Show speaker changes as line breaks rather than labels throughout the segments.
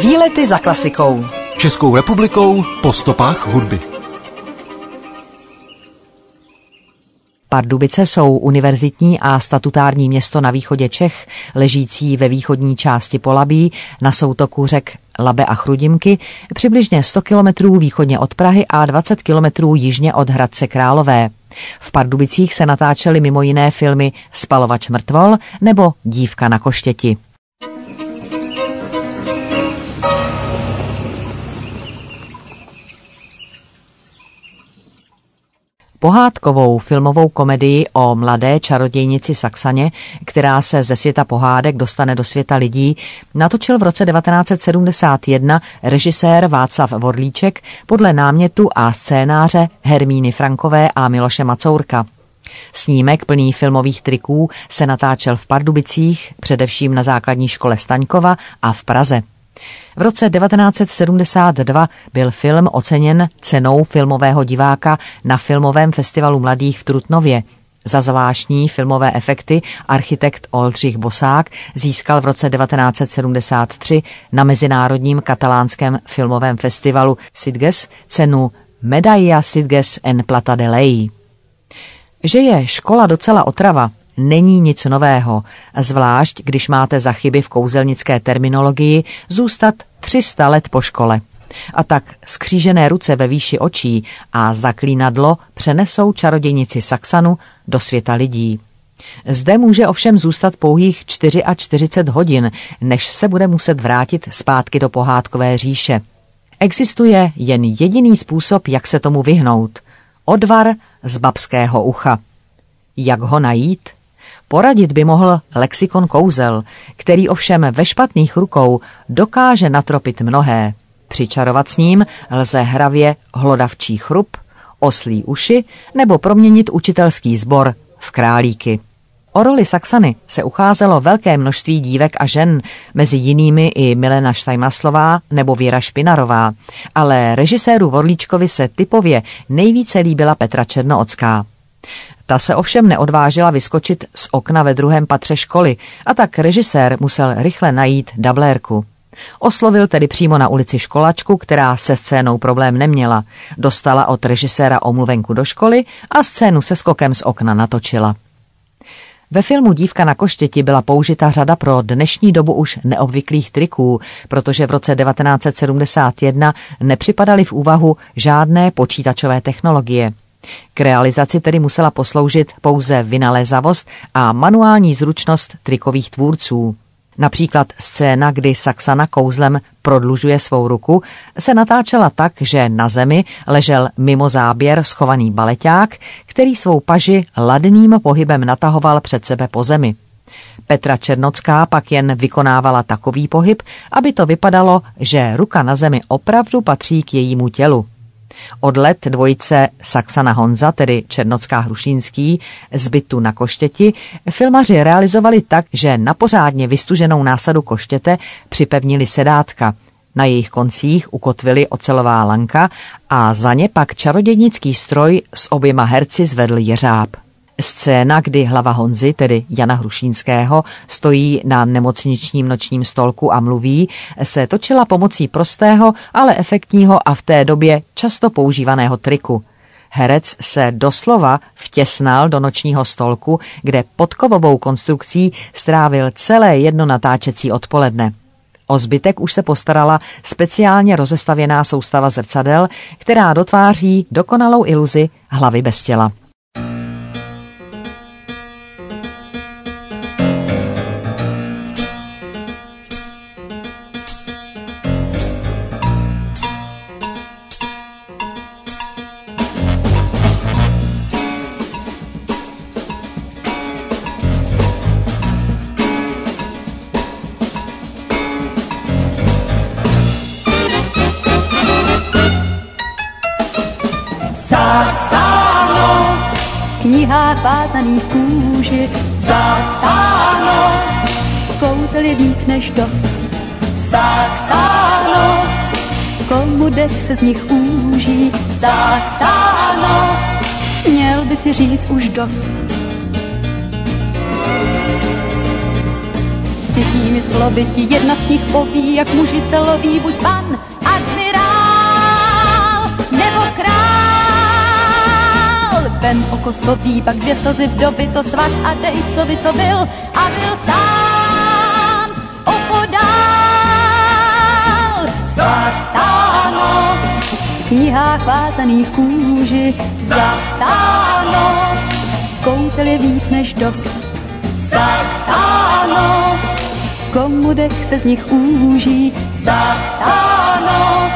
Výlety za klasikou.
Českou republikou po stopách hudby.
Pardubice jsou univerzitní a statutární město na východě Čech, ležící ve východní části Polabí na soutoku řek Labe a Chrudimky, přibližně 100 kilometrů východně od Prahy a 20 kilometrů jižně od Hradce Králové. V Pardubicích se natáčely mimo jiné filmy Spalovač mrtvol nebo Dívka na koštěti. Pohádkovou filmovou komedii o mladé čarodějnici Saxaně, která se ze světa pohádek dostane do světa lidí, natočil v roce 1971 režisér Václav Vorlíček podle námětu a scénáře Hermíny Frankové a Miloše Macourka. Snímek plný filmových triků se natáčel v Pardubicích, především na základní škole Staňkova a v Praze. V roce 1972 byl film oceněn cenou filmového diváka na Filmovém festivalu mladých v Trutnově. Za zvláštní filmové efekty architekt Oldřich Bosák získal v roce 1973 na Mezinárodním katalánském filmovém festivalu Sitges cenu Medalla Sitges en Plata de Ley. Že je škola docela otrava, není nic nového, zvlášť když máte za chyby v kouzelnické terminologii zůstat 300 let po škole. A tak skřížené ruce ve výši očí a zaklínadlo přenesou čarodějnici Saxanu do světa lidí. Zde může ovšem zůstat pouhých 44 hodin, než se bude muset vrátit zpátky do pohádkové říše. Existuje jen jediný způsob, jak se tomu vyhnout. Odvar z babského ucha. Jak ho najít? Poradit by mohl lexikon kouzel, který ovšem ve špatných rukou dokáže natropit mnohé. Přičarovat s ním lze hravě hlodavčí chrup, oslí uši nebo proměnit učitelský sbor v králíky. O roli Saxany se ucházelo velké množství dívek a žen, mezi jinými i Milena Štajmaslová nebo Věra Špinarová, ale režiséru Vorlíčkovi se typově nejvíce líbila Petra Černoocká. Ta se ovšem neodvážila vyskočit z okna ve druhém patře školy a tak režisér musel rychle najít dablérku. Oslovil tedy přímo na ulici školačku, která se scénou problém neměla. Dostala od režiséra omluvenku do školy a scénu se skokem z okna natočila. Ve filmu Dívka na koštěti byla použita řada pro dnešní dobu už neobvyklých triků, protože v roce 1971 nepřipadaly v úvahu žádné počítačové technologie. K realizaci tedy musela posloužit pouze vynalézavost a manuální zručnost trikových tvůrců. Například scéna, kdy Saxana kouzlem prodlužuje svou ruku, se natáčela tak, že na zemi ležel mimo záběr schovaný baleťák, který svou paži ladným pohybem natahoval před sebe po zemi. Petra Černocká pak jen vykonávala takový pohyb, aby to vypadalo, že ruka na zemi opravdu patří k jejímu tělu. Od let dvojice Saxana Honza, tedy Černocká Hrušínský, zbytu na koštěti, filmaři realizovali tak, že na pořádně vystuženou násadu koštěte připevnili sedátka. Na jejich koncích ukotvili ocelová lanka a za ně pak čarodějnický stroj s oběma herci zvedl jeřáb. Scéna, kdy hlava Honzy, tedy Jana Hrušínského, stojí na nemocničním nočním stolku a mluví, se točila pomocí prostého, ale efektního a v té době často používaného triku. Herec se doslova vtěsnal do nočního stolku, kde pod kovovou konstrukcí strávil celé jedno natáčecí odpoledne. O zbytek už se postarala speciálně rozestavěná soustava zrcadel, která dotváří dokonalou iluzi hlavy bez těla.
Knihách vázaných kůži zapsáno. Kouzel je víc než dost zapsáno. Komu dech se z nich úží zapsáno. Měl by si říct už dost. cizími slovy ti jedna z nich poví, jak muži se loví, buď pan, král. Vem oko sobí, pak dvě slzy vdovy, to svaž a dej covi, co byl a byl sám opodál. Zapsáno v knihách vázaných kůži, zapsáno kouzel je víc než dost. Zapsáno, komu dech se z nich úží, zapsáno,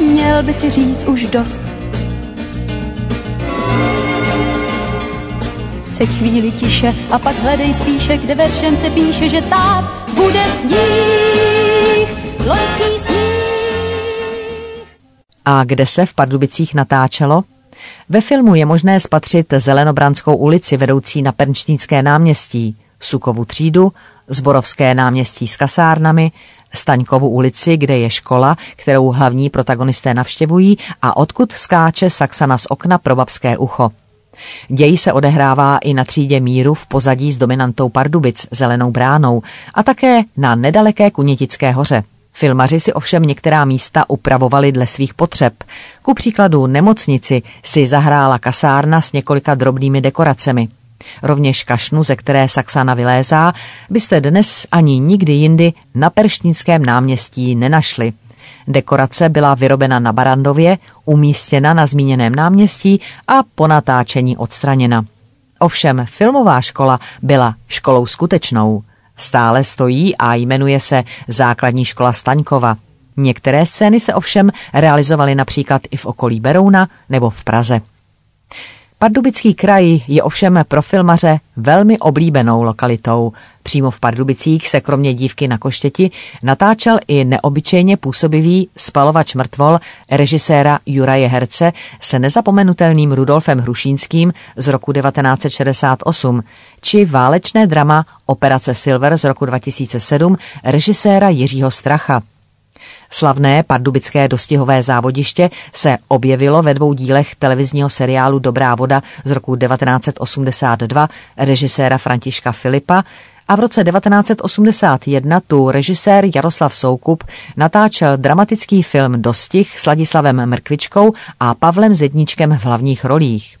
měl by si říct už dost. Se chvíli tiše a pak hledej spíše, kde veršem se píše, že tak bude sníh, loňský sníh.
A kde se v Pardubicích natáčelo? Ve filmu je možné spatřit Zelenobranskou ulici vedoucí na Pernštínské náměstí, Sukovu třídu, Zborovské náměstí s kasárnami, Staňkovu ulici, kde je škola, kterou hlavní protagonisté navštěvují a odkud skáče Saxana z okna pro babské ucho. Děj se odehrává i na třídě míru v pozadí s dominantou Pardubic, Zelenou bránou a také na nedaleké Kunitické hoře. Filmaři si ovšem některá místa upravovali dle svých potřeb. Ku příkladu nemocnici si zahrála kasárna s několika drobnými dekoracemi. Rovněž kašnu, ze které Saxana vylézá, byste dnes ani nikdy jindy na Perštínském náměstí nenašli. Dekorace byla vyrobena na Barandově, umístěna na zmíněném náměstí a po natáčení odstraněna. Ovšem filmová škola byla školou skutečnou. Stále stojí a jmenuje se Základní škola Staňkova. Některé scény se ovšem realizovaly například i v okolí Berouna nebo v Praze. Pardubický kraj je ovšem pro filmaře velmi oblíbenou lokalitou. Přímo v Pardubicích se kromě dívky na koštěti natáčel i neobyčejně působivý spalovač mrtvol režiséra Juraje Herce se nezapomenutelným Rudolfem Hrušínským z roku 1968, či válečné drama Operace Silver z roku 2007 režiséra Jiřího Stracha. Slavné pardubické dostihové závodiště se objevilo ve dvou dílech televizního seriálu Dobrá voda z roku 1982 režiséra Františka Filipa a v roce 1981 tu režisér Jaroslav Soukup natáčel dramatický film Dostih s Ladislavem Mrkvičkou a Pavlem Zedníčkem v hlavních rolích.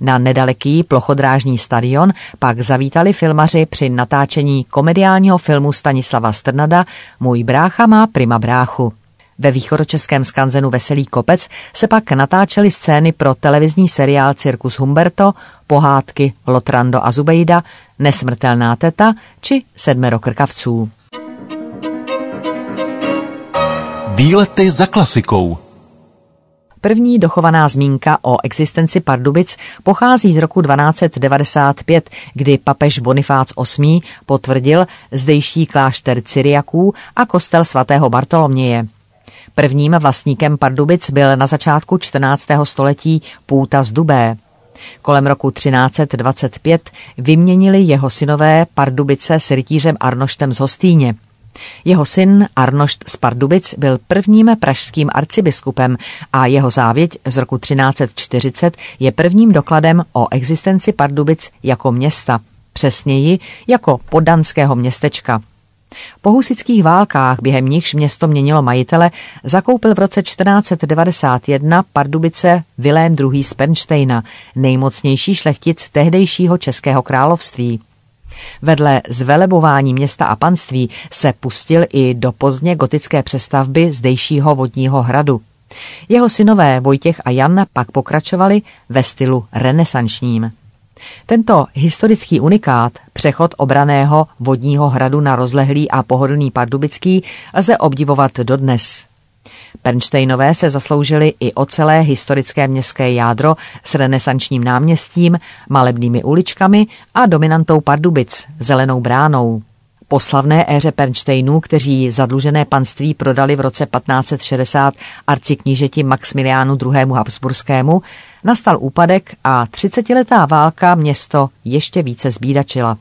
Na nedaleký plochodrážní stadion pak zavítali filmaři při natáčení komediálního filmu Stanislava Strnada Můj brácha má prima bráchu. Ve východočeském skanzenu Veselý kopec se pak natáčely scény pro televizní seriál Cirkus Humberto, pohádky Lotrando a Zubejda, Nesmrtelná teta či Sedmero krkavců.
Výlety za klasikou
První dochovaná zmínka o existenci Pardubic pochází z roku 1295, kdy papež Bonifác VIII potvrdil zdejší klášter Cyriaků a kostel svatého Bartoloměje. Prvním vlastníkem Pardubic byl na začátku 14. století Půta z Dubé. Kolem roku 1325 vyměnili jeho synové Pardubice s rytířem Arnoštem z Hostýně – jeho syn Arnošt z Pardubic byl prvním pražským arcibiskupem a jeho závěť z roku 1340 je prvním dokladem o existenci Pardubic jako města, přesněji jako podanského městečka. Po husických válkách, během nichž město měnilo majitele, zakoupil v roce 1491 Pardubice Vilém II. z Pernštejna, nejmocnější šlechtic tehdejšího českého království. Vedle zvelebování města a panství se pustil i do pozdně gotické přestavby zdejšího vodního hradu. Jeho synové Vojtěch a Jan pak pokračovali ve stylu renesančním. Tento historický unikát, přechod obraného vodního hradu na rozlehlý a pohodlný pardubický, lze obdivovat dodnes. Bernsteinové se zasloužili i o celé historické městské jádro s renesančním náměstím, malebnými uličkami a dominantou Pardubic, zelenou bránou. Po slavné éře Pernštejnů, kteří zadlužené panství prodali v roce 1560 arciknížeti Maximiliánu II. Habsburskému, nastal úpadek a třicetiletá válka město ještě více zbídačila.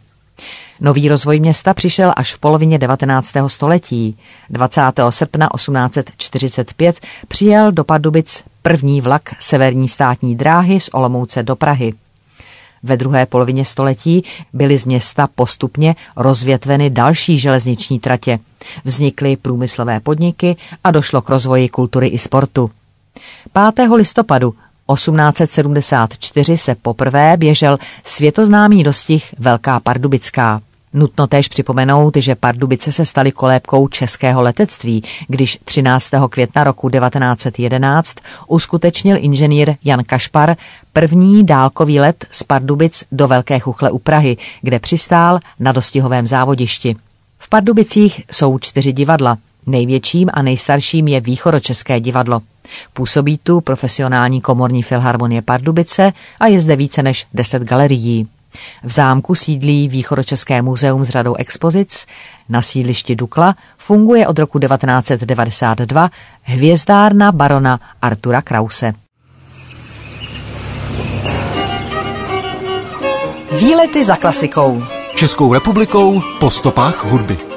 Nový rozvoj města přišel až v polovině 19. století. 20. srpna 1845 přijel do Pardubic první vlak severní státní dráhy z Olomouce do Prahy. Ve druhé polovině století byly z města postupně rozvětveny další železniční tratě. Vznikly průmyslové podniky a došlo k rozvoji kultury i sportu. 5. listopadu 1874 se poprvé běžel světoznámý dostih Velká Pardubická. Nutno též připomenout, že Pardubice se staly kolébkou českého letectví, když 13. května roku 1911 uskutečnil inženýr Jan Kašpar první dálkový let z Pardubic do Velké Chuchle u Prahy, kde přistál na dostihovém závodišti. V Pardubicích jsou čtyři divadla. Největším a nejstarším je Východočeské divadlo. Působí tu profesionální komorní filharmonie Pardubice a je zde více než deset galerií. V zámku sídlí Východočeské muzeum s řadou expozic. Na sídlišti Dukla funguje od roku 1992 hvězdárna barona Artura Krause.
Výlety za klasikou. Českou republikou po stopách hudby.